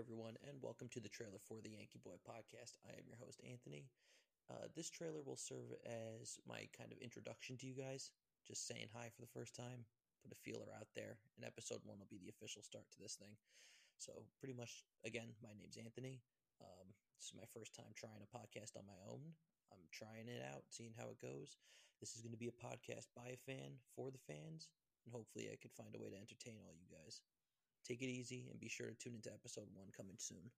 everyone, and welcome to the trailer for the Yankee Boy podcast. I am your host, Anthony. Uh, this trailer will serve as my kind of introduction to you guys, just saying hi for the first time, put a feeler out there, and episode one will be the official start to this thing. So, pretty much, again, my name's Anthony. Um, this is my first time trying a podcast on my own. I'm trying it out, seeing how it goes. This is going to be a podcast by a fan for the fans, and hopefully, I could find a way to entertain all you guys. Take it easy and be sure to tune into episode one coming soon.